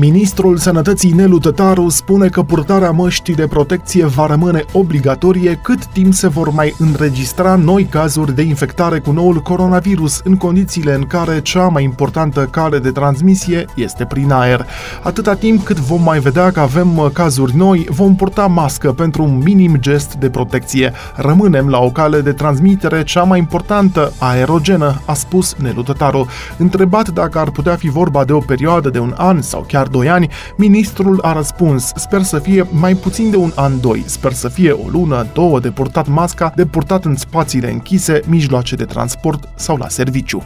Ministrul Sănătății Nelu Tătaru spune că purtarea măștii de protecție va rămâne obligatorie cât timp se vor mai înregistra noi cazuri de infectare cu noul coronavirus în condițiile în care cea mai importantă cale de transmisie este prin aer. Atâta timp cât vom mai vedea că avem uh, cazuri noi, vom purta mască pentru un minim gest de protecție. Rămânem la o cale de transmitere cea mai importantă, aerogenă, a spus Nelu Tătaru. Întrebat dacă ar putea fi vorba de o perioadă de un an sau chiar 2 ani, ministrul a răspuns, sper să fie mai puțin de un an, doi, sper să fie o lună, două de purtat masca, de purtat în spațiile închise, mijloace de transport sau la serviciu.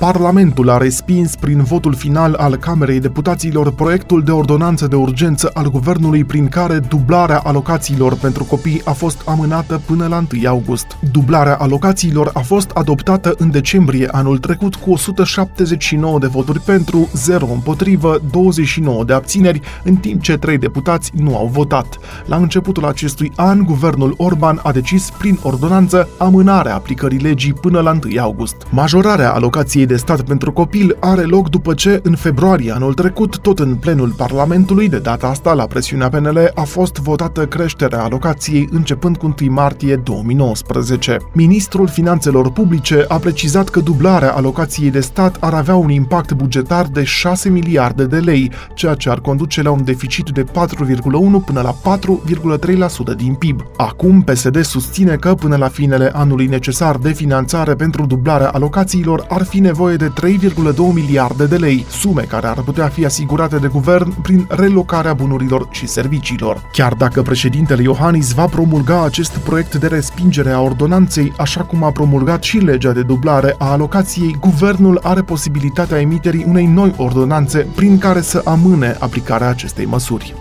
Parlamentul a respins prin votul final al Camerei Deputaților proiectul de ordonanță de urgență al guvernului prin care dublarea alocațiilor pentru copii a fost amânată până la 1 august. Dublarea alocațiilor a fost adoptată în decembrie anul trecut cu 179 de voturi pentru, 0 împotrivă, 29 de abțineri, în timp ce 3 deputați nu au votat. La începutul acestui an, guvernul Orban a decis prin ordonanță amânarea aplicării legii până la 1 august. Majorarea alocației de stat pentru copil are loc după ce, în februarie anul trecut, tot în plenul Parlamentului, de data asta la presiunea PNL, a fost votată creșterea alocației începând cu 1 martie 2019. Ministrul Finanțelor Publice a precizat că dublarea alocației de stat ar avea un impact bugetar de 6 miliarde de lei, ceea ce ar conduce la un deficit de 4,1 până la 4,3% din PIB. Acum, PSD susține că până la finele anului necesar de finanțare pentru dublarea alocațiilor ar fi nevoie nevoie de 3,2 miliarde de lei, sume care ar putea fi asigurate de guvern prin relocarea bunurilor și serviciilor. Chiar dacă președintele Iohannis va promulga acest proiect de respingere a ordonanței, așa cum a promulgat și legea de dublare a alocației, guvernul are posibilitatea emiterii unei noi ordonanțe prin care să amâne aplicarea acestei măsuri.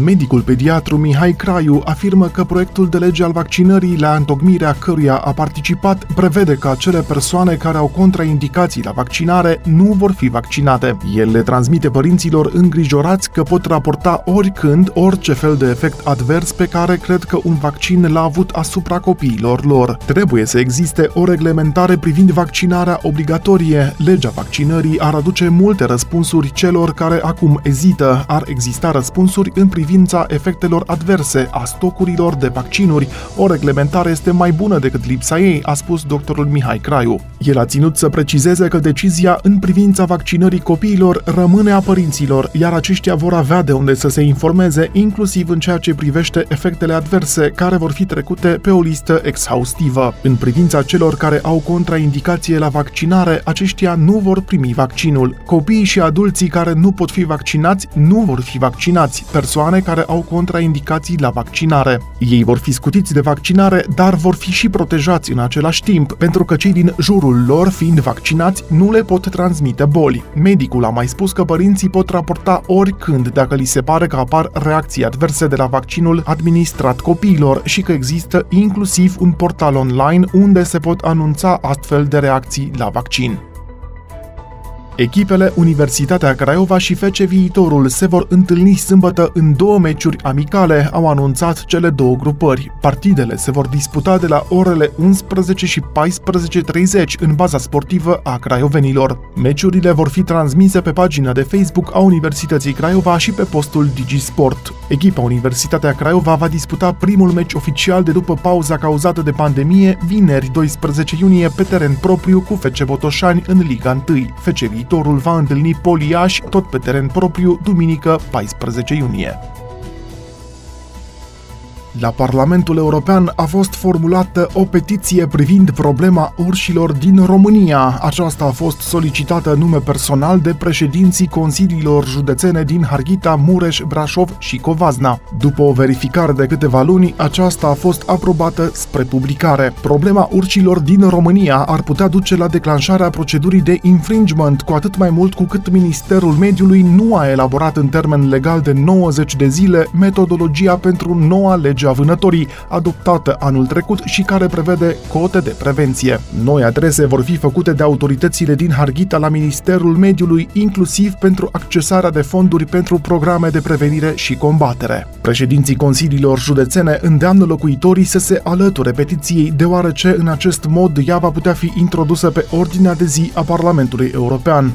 Medicul pediatru Mihai Craiu afirmă că proiectul de lege al vaccinării la întocmirea căruia a participat prevede că acele persoane care au contraindicații la vaccinare nu vor fi vaccinate. El le transmite părinților îngrijorați că pot raporta oricând orice fel de efect advers pe care cred că un vaccin l-a avut asupra copiilor lor. Trebuie să existe o reglementare privind vaccinarea obligatorie. Legea vaccinării ar aduce multe răspunsuri celor care acum ezită. Ar exista răspunsuri în privința efectelor adverse a stocurilor de vaccinuri. O reglementare este mai bună decât lipsa ei, a spus doctorul Mihai Craiu. El a ținut să precizeze că decizia în privința vaccinării copiilor rămâne a părinților, iar aceștia vor avea de unde să se informeze, inclusiv în ceea ce privește efectele adverse, care vor fi trecute pe o listă exhaustivă. În privința celor care au contraindicație la vaccinare, aceștia nu vor primi vaccinul. Copiii și adulții care nu pot fi vaccinați nu vor fi vaccinați. Persoane persoane care au contraindicații la vaccinare. Ei vor fi scutiți de vaccinare, dar vor fi și protejați în același timp, pentru că cei din jurul lor, fiind vaccinați, nu le pot transmite boli. Medicul a mai spus că părinții pot raporta oricând dacă li se pare că apar reacții adverse de la vaccinul administrat copiilor și că există inclusiv un portal online unde se pot anunța astfel de reacții la vaccin. Echipele Universitatea Craiova și FC Viitorul se vor întâlni sâmbătă în două meciuri amicale, au anunțat cele două grupări. Partidele se vor disputa de la orele 11 și 14.30 în baza sportivă a craiovenilor. Meciurile vor fi transmise pe pagina de Facebook a Universității Craiova și pe postul Digisport. Echipa Universitatea Craiova va disputa primul meci oficial de după pauza cauzată de pandemie vineri 12 iunie pe teren propriu cu FC Botoșani în Liga 1. FC viitorul va întâlni Poliaș tot pe teren propriu duminică 14 iunie. La Parlamentul European a fost formulată o petiție privind problema urșilor din România. Aceasta a fost solicitată nume personal de președinții consiliilor județene din Harghita, Mureș, Brașov și Covazna. După o verificare de câteva luni, aceasta a fost aprobată spre publicare. Problema urșilor din România ar putea duce la declanșarea procedurii de infringement, cu atât mai mult cu cât Ministerul Mediului nu a elaborat în termen legal de 90 de zile metodologia pentru noua lege legea vânătorii, adoptată anul trecut și care prevede cote de prevenție. Noi adrese vor fi făcute de autoritățile din Harghita la Ministerul Mediului, inclusiv pentru accesarea de fonduri pentru programe de prevenire și combatere. Președinții consiliilor județene îndeamnă locuitorii să se alăture petiției, deoarece în acest mod ea va putea fi introdusă pe ordinea de zi a Parlamentului European.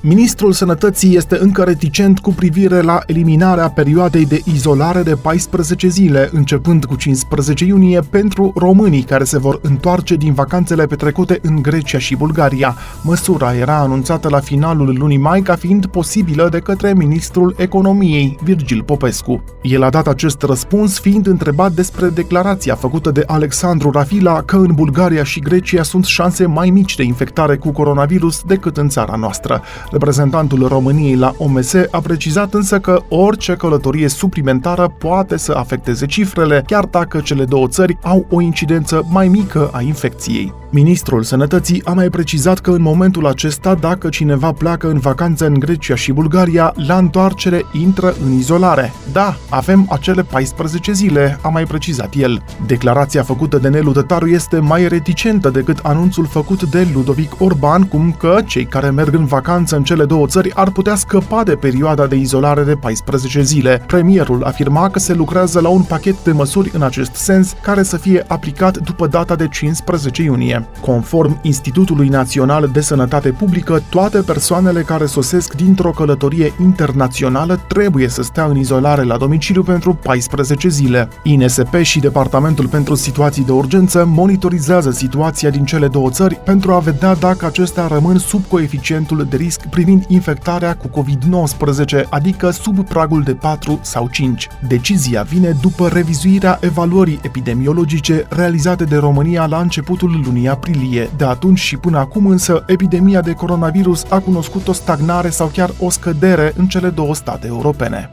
Ministrul Sănătății este încă reticent cu privire la eliminarea perioadei de izolare de 14 zile, începând cu 15 iunie, pentru românii care se vor întoarce din vacanțele petrecute în Grecia și Bulgaria. Măsura era anunțată la finalul lunii mai ca fiind posibilă de către ministrul economiei, Virgil Popescu. El a dat acest răspuns fiind întrebat despre declarația făcută de Alexandru Rafila că în Bulgaria și Grecia sunt șanse mai mici de infectare cu coronavirus decât în țara noastră. Reprezentantul României la OMS a precizat însă că orice călătorie suplimentară poate să afecteze cifrele, chiar dacă cele două țări au o incidență mai mică a infecției. Ministrul Sănătății a mai precizat că în momentul acesta, dacă cineva pleacă în vacanță în Grecia și Bulgaria, la întoarcere intră în izolare. Da, avem acele 14 zile, a mai precizat el. Declarația făcută de Nelu Tătaru este mai reticentă decât anunțul făcut de Ludovic Orban, cum că cei care merg în vacanță în cele două țări ar putea scăpa de perioada de izolare de 14 zile. Premierul afirma că se lucrează la un pachet de măsuri în acest sens, care să fie aplicat după data de 15 iunie. Conform Institutului Național de Sănătate Publică, toate persoanele care sosesc dintr-o călătorie internațională trebuie să stea în izolare la domiciliu pentru 14 zile. INSP și Departamentul pentru Situații de Urgență monitorizează situația din cele două țări pentru a vedea dacă acestea rămân sub coeficientul de risc privind infectarea cu COVID-19, adică sub pragul de 4 sau 5. Decizia vine după revizuirea evaluării epidemiologice realizate de România la începutul lunii aprilie. De atunci și până acum însă, epidemia de coronavirus a cunoscut o stagnare sau chiar o scădere în cele două state europene.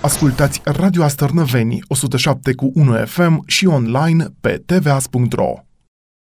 Ascultați Radio Astărnăveni 107 cu 1 FM și online pe tvas.ro.